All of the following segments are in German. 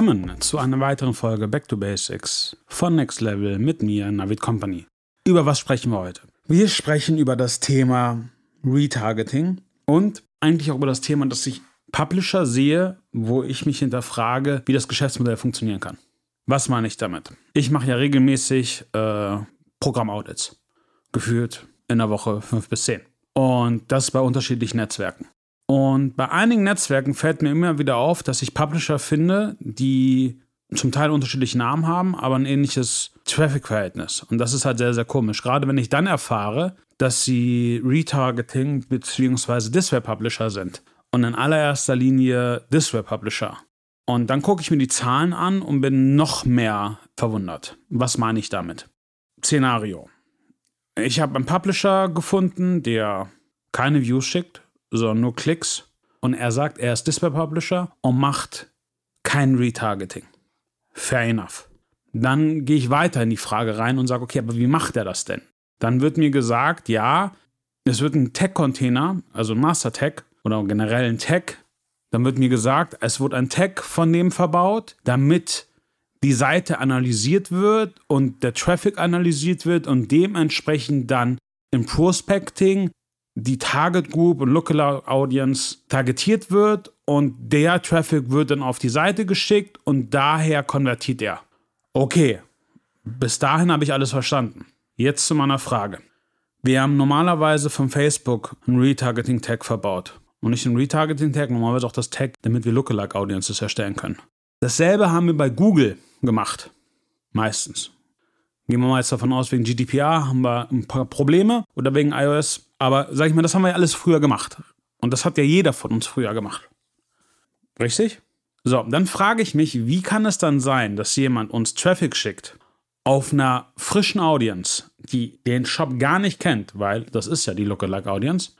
Willkommen zu einer weiteren Folge Back to Basics von Next Level mit mir, Navid Company. Über was sprechen wir heute? Wir sprechen über das Thema Retargeting und eigentlich auch über das Thema, dass ich Publisher sehe, wo ich mich hinterfrage, wie das Geschäftsmodell funktionieren kann. Was meine ich damit? Ich mache ja regelmäßig äh, Programm-Audits. Gefühlt in der Woche fünf bis zehn. Und das bei unterschiedlichen Netzwerken. Und bei einigen Netzwerken fällt mir immer wieder auf, dass ich Publisher finde, die zum Teil unterschiedliche Namen haben, aber ein ähnliches Traffic-Verhältnis. Und das ist halt sehr, sehr komisch. Gerade wenn ich dann erfahre, dass sie Retargeting bzw. Display-Publisher sind. Und in allererster Linie Display-Publisher. Und dann gucke ich mir die Zahlen an und bin noch mehr verwundert. Was meine ich damit? Szenario. Ich habe einen Publisher gefunden, der keine Views schickt, sondern nur Klicks. Und er sagt, er ist Display-Publisher und macht kein Retargeting. Fair enough. Dann gehe ich weiter in die Frage rein und sage, okay, aber wie macht er das denn? Dann wird mir gesagt, ja, es wird ein Tag-Container, also ein Master-Tag oder generell ein Tag. Dann wird mir gesagt, es wird ein Tag von dem verbaut, damit die Seite analysiert wird und der Traffic analysiert wird und dementsprechend dann im Prospecting die Target Group und Lookalike Audience targetiert wird und der Traffic wird dann auf die Seite geschickt und daher konvertiert er. Okay, bis dahin habe ich alles verstanden. Jetzt zu meiner Frage. Wir haben normalerweise von Facebook einen Retargeting-Tag verbaut. Und nicht einen Retargeting-Tag, normalerweise auch das Tag, damit wir Lookalike Audiences erstellen können. Dasselbe haben wir bei Google gemacht. Meistens. Gehen wir mal jetzt davon aus, wegen GDPR haben wir ein paar Probleme oder wegen iOS aber sag ich mal, das haben wir ja alles früher gemacht. Und das hat ja jeder von uns früher gemacht. Richtig? So, dann frage ich mich, wie kann es dann sein, dass jemand uns Traffic schickt auf einer frischen Audience, die den Shop gar nicht kennt, weil das ist ja die Lookalike Audience,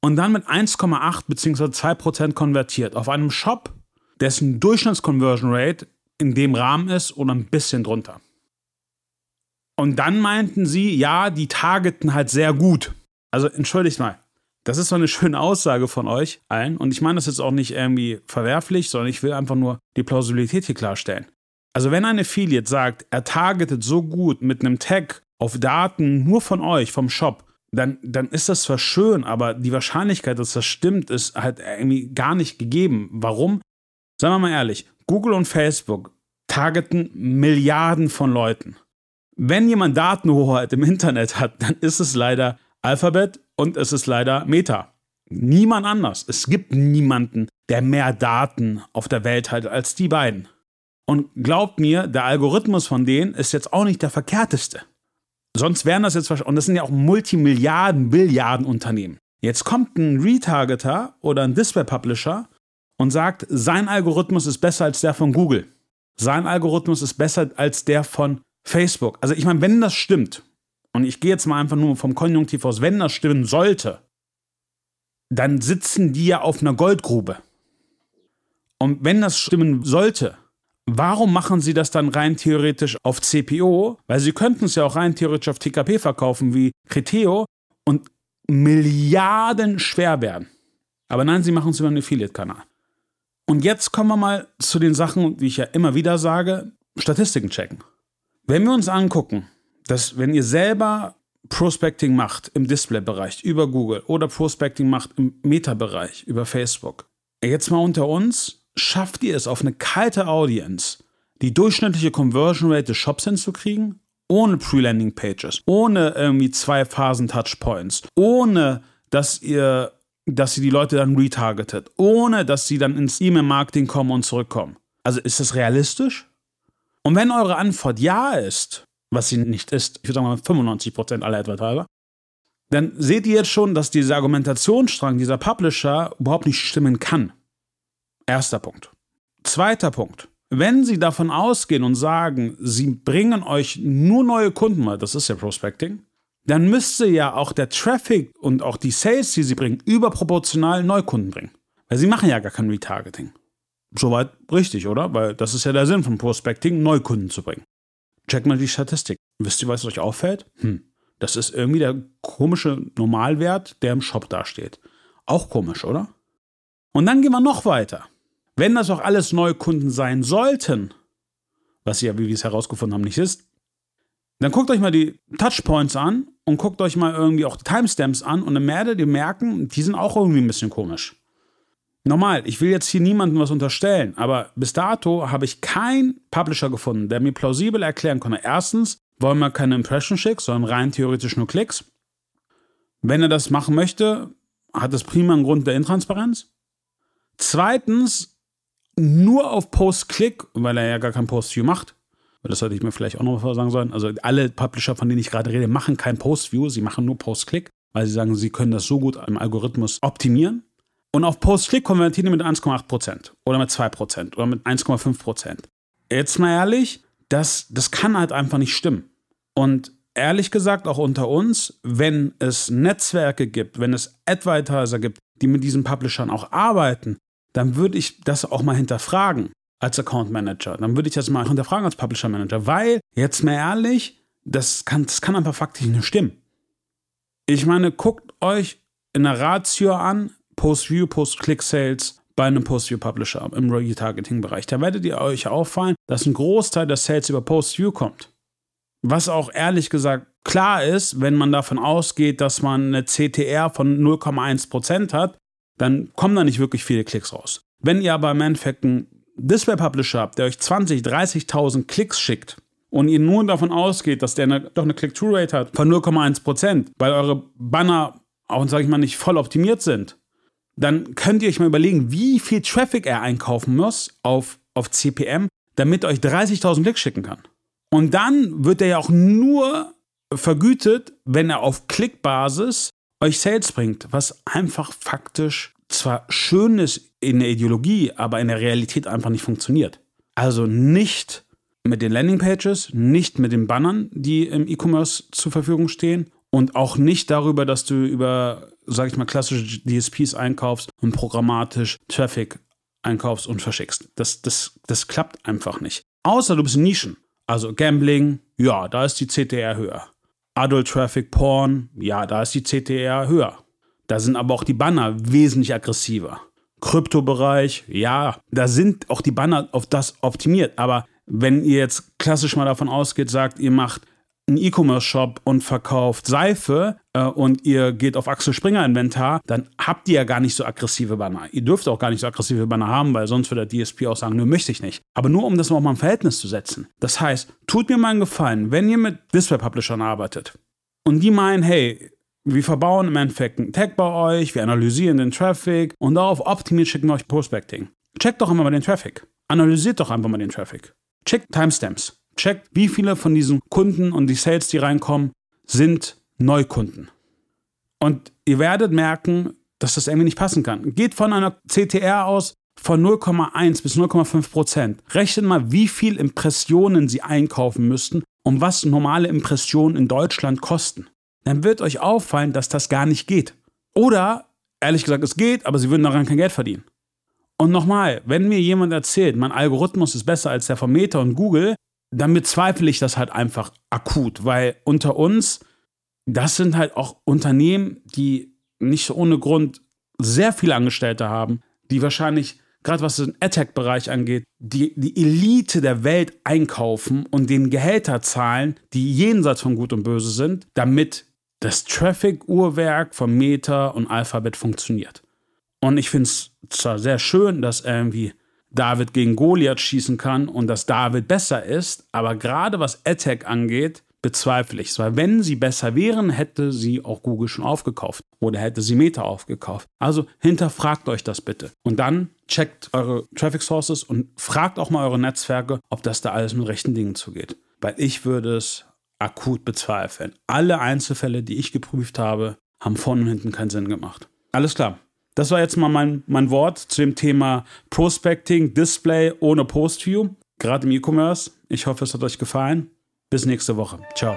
und dann mit 1,8 bzw. 2% konvertiert auf einem Shop, dessen Durchschnittsconversion Rate in dem Rahmen ist oder ein bisschen drunter. Und dann meinten sie, ja, die targeten halt sehr gut. Also entschuldigt mal. Das ist so eine schöne Aussage von euch allen. Und ich meine das jetzt auch nicht irgendwie verwerflich, sondern ich will einfach nur die Plausibilität hier klarstellen. Also wenn ein Affiliate sagt, er targetet so gut mit einem Tag auf Daten nur von euch, vom Shop, dann, dann ist das zwar schön, aber die Wahrscheinlichkeit, dass das stimmt, ist halt irgendwie gar nicht gegeben. Warum? Sagen wir mal ehrlich, Google und Facebook targeten Milliarden von Leuten. Wenn jemand Datenhoheit im Internet hat, dann ist es leider Alphabet und es ist leider Meta. Niemand anders. Es gibt niemanden, der mehr Daten auf der Welt hat als die beiden. Und glaubt mir, der Algorithmus von denen ist jetzt auch nicht der verkehrteste. Sonst wären das jetzt, und das sind ja auch Multimilliarden, Billiarden Unternehmen. Jetzt kommt ein Retargeter oder ein Display Publisher und sagt, sein Algorithmus ist besser als der von Google. Sein Algorithmus ist besser als der von Facebook. Also ich meine, wenn das stimmt, und ich gehe jetzt mal einfach nur vom Konjunktiv aus, wenn das stimmen sollte, dann sitzen die ja auf einer Goldgrube. Und wenn das stimmen sollte, warum machen sie das dann rein theoretisch auf CPO? Weil sie könnten es ja auch rein theoretisch auf TKP verkaufen wie Criteo und Milliarden schwer werden. Aber nein, sie machen es über einen Affiliate-Kanal. Und jetzt kommen wir mal zu den Sachen, die ich ja immer wieder sage, Statistiken checken. Wenn wir uns angucken, dass wenn ihr selber Prospecting macht im Display-Bereich über Google oder Prospecting macht im Meta-Bereich über Facebook, jetzt mal unter uns, schafft ihr es auf eine kalte Audience, die durchschnittliche Conversion Rate des Shops hinzukriegen, ohne Pre-Landing-Pages, ohne irgendwie zwei Phasen-Touchpoints, ohne dass ihr, dass ihr die Leute dann retargetet, ohne dass sie dann ins E-Mail-Marketing kommen und zurückkommen. Also ist das realistisch? Und wenn eure Antwort ja ist, was sie nicht ist, ich würde sagen mal 95% aller Advertiser, dann seht ihr jetzt schon, dass dieser Argumentationsstrang dieser Publisher überhaupt nicht stimmen kann. Erster Punkt. Zweiter Punkt. Wenn Sie davon ausgehen und sagen, Sie bringen euch nur neue Kunden, weil das ist ja Prospecting, dann müsste ja auch der Traffic und auch die Sales, die Sie bringen, überproportional Neukunden bringen. Weil Sie machen ja gar kein Retargeting. Soweit richtig, oder? Weil das ist ja der Sinn von Prospecting, Neukunden zu bringen. Check mal die Statistik. Wisst ihr, was euch auffällt? Hm, das ist irgendwie der komische Normalwert, der im Shop dasteht. Auch komisch, oder? Und dann gehen wir noch weiter. Wenn das auch alles neue Kunden sein sollten, was ja, wie wir es herausgefunden haben, nicht ist, dann guckt euch mal die Touchpoints an und guckt euch mal irgendwie auch die Timestamps an und dann werdet ihr merken, die sind auch irgendwie ein bisschen komisch. Normal, ich will jetzt hier niemandem was unterstellen, aber bis dato habe ich keinen Publisher gefunden, der mir plausibel erklären konnte. Erstens, wollen wir keine Impression schicks, sondern rein theoretisch nur Klicks. Wenn er das machen möchte, hat das prima einen Grund der Intransparenz. Zweitens, nur auf Post-Click, weil er ja gar kein Post-View macht. Das sollte ich mir vielleicht auch noch mal sagen sollen. Also alle Publisher, von denen ich gerade rede, machen kein Post-View, sie machen nur Post-Click, weil sie sagen, sie können das so gut im Algorithmus optimieren. Und auf Post-Click konvertieren die mit 1,8% oder mit 2% oder mit 1,5%. Jetzt mal ehrlich, das, das kann halt einfach nicht stimmen. Und ehrlich gesagt, auch unter uns, wenn es Netzwerke gibt, wenn es Advertiser gibt, die mit diesen Publishern auch arbeiten, dann würde ich das auch mal hinterfragen als Account Manager. Dann würde ich das mal hinterfragen als Publisher Manager, weil, jetzt mal ehrlich, das kann, das kann einfach faktisch nicht stimmen. Ich meine, guckt euch in der Ratio an, Post-View, Post-Click-Sales bei einem Post-View-Publisher im Retargeting-Bereich. Da werdet ihr euch auffallen, dass ein Großteil der Sales über Post-View kommt. Was auch ehrlich gesagt klar ist, wenn man davon ausgeht, dass man eine CTR von 0,1% hat, dann kommen da nicht wirklich viele Klicks raus. Wenn ihr aber im Endeffekt einen Display-Publisher habt, der euch 20, 30.000 Klicks schickt und ihr nur davon ausgeht, dass der eine, doch eine Click-Through-Rate hat von 0,1%, weil eure Banner auch, sage ich mal, nicht voll optimiert sind, dann könnt ihr euch mal überlegen, wie viel Traffic er einkaufen muss auf, auf CPM, damit er euch 30.000 Klicks schicken kann. Und dann wird er ja auch nur vergütet, wenn er auf Klickbasis euch Sales bringt, was einfach faktisch zwar schön ist in der Ideologie, aber in der Realität einfach nicht funktioniert. Also nicht mit den Landingpages, nicht mit den Bannern, die im E-Commerce zur Verfügung stehen und auch nicht darüber, dass du über, sag ich mal, klassische DSPs einkaufst und programmatisch Traffic einkaufst und verschickst. Das, das, das klappt einfach nicht. Außer du bist in Nischen. Also Gambling, ja, da ist die CTR höher. Adult Traffic Porn, ja, da ist die CTR höher. Da sind aber auch die Banner wesentlich aggressiver. Kryptobereich, ja, da sind auch die Banner auf das optimiert. Aber wenn ihr jetzt klassisch mal davon ausgeht, sagt, ihr macht einen E-Commerce-Shop und verkauft Seife äh, und ihr geht auf Axel Springer Inventar, dann habt ihr ja gar nicht so aggressive Banner. Ihr dürft auch gar nicht so aggressive Banner haben, weil sonst würde der DSP auch sagen, nö, möchte ich nicht. Aber nur um das mal im Verhältnis zu setzen. Das heißt, tut mir mal einen Gefallen, wenn ihr mit Display-Publishern arbeitet und die meinen, hey, wir verbauen im Endeffekt einen Tag bei euch, wir analysieren den Traffic und darauf optimiert schicken wir euch Prospecting. Checkt doch immer mal den Traffic. Analysiert doch einfach mal den Traffic. Checkt Timestamps checkt, wie viele von diesen Kunden und die Sales, die reinkommen, sind Neukunden. Und ihr werdet merken, dass das irgendwie nicht passen kann. Geht von einer CTR aus von 0,1 bis 0,5 Prozent. Rechnet mal, wie viel Impressionen sie einkaufen müssten und was normale Impressionen in Deutschland kosten. Dann wird euch auffallen, dass das gar nicht geht. Oder, ehrlich gesagt, es geht, aber sie würden daran kein Geld verdienen. Und nochmal, wenn mir jemand erzählt, mein Algorithmus ist besser als der von Meta und Google, dann bezweifle ich das halt einfach akut, weil unter uns, das sind halt auch Unternehmen, die nicht ohne Grund sehr viele Angestellte haben, die wahrscheinlich, gerade was den Attack-Bereich angeht, die, die Elite der Welt einkaufen und den Gehälter zahlen, die jenseits von Gut und Böse sind, damit das Traffic-Uhrwerk von Meta und Alphabet funktioniert. Und ich finde es zwar sehr schön, dass irgendwie David gegen Goliath schießen kann und dass David besser ist, aber gerade was Attack angeht, bezweifle ich es, weil wenn sie besser wären, hätte sie auch Google schon aufgekauft oder hätte sie Meta aufgekauft. Also hinterfragt euch das bitte und dann checkt eure Traffic Sources und fragt auch mal eure Netzwerke, ob das da alles mit rechten Dingen zugeht. Weil ich würde es akut bezweifeln. Alle Einzelfälle, die ich geprüft habe, haben vorne und hinten keinen Sinn gemacht. Alles klar. Das war jetzt mal mein, mein Wort zu dem Thema Prospecting, Display ohne Postview, gerade im E-Commerce. Ich hoffe, es hat euch gefallen. Bis nächste Woche. Ciao.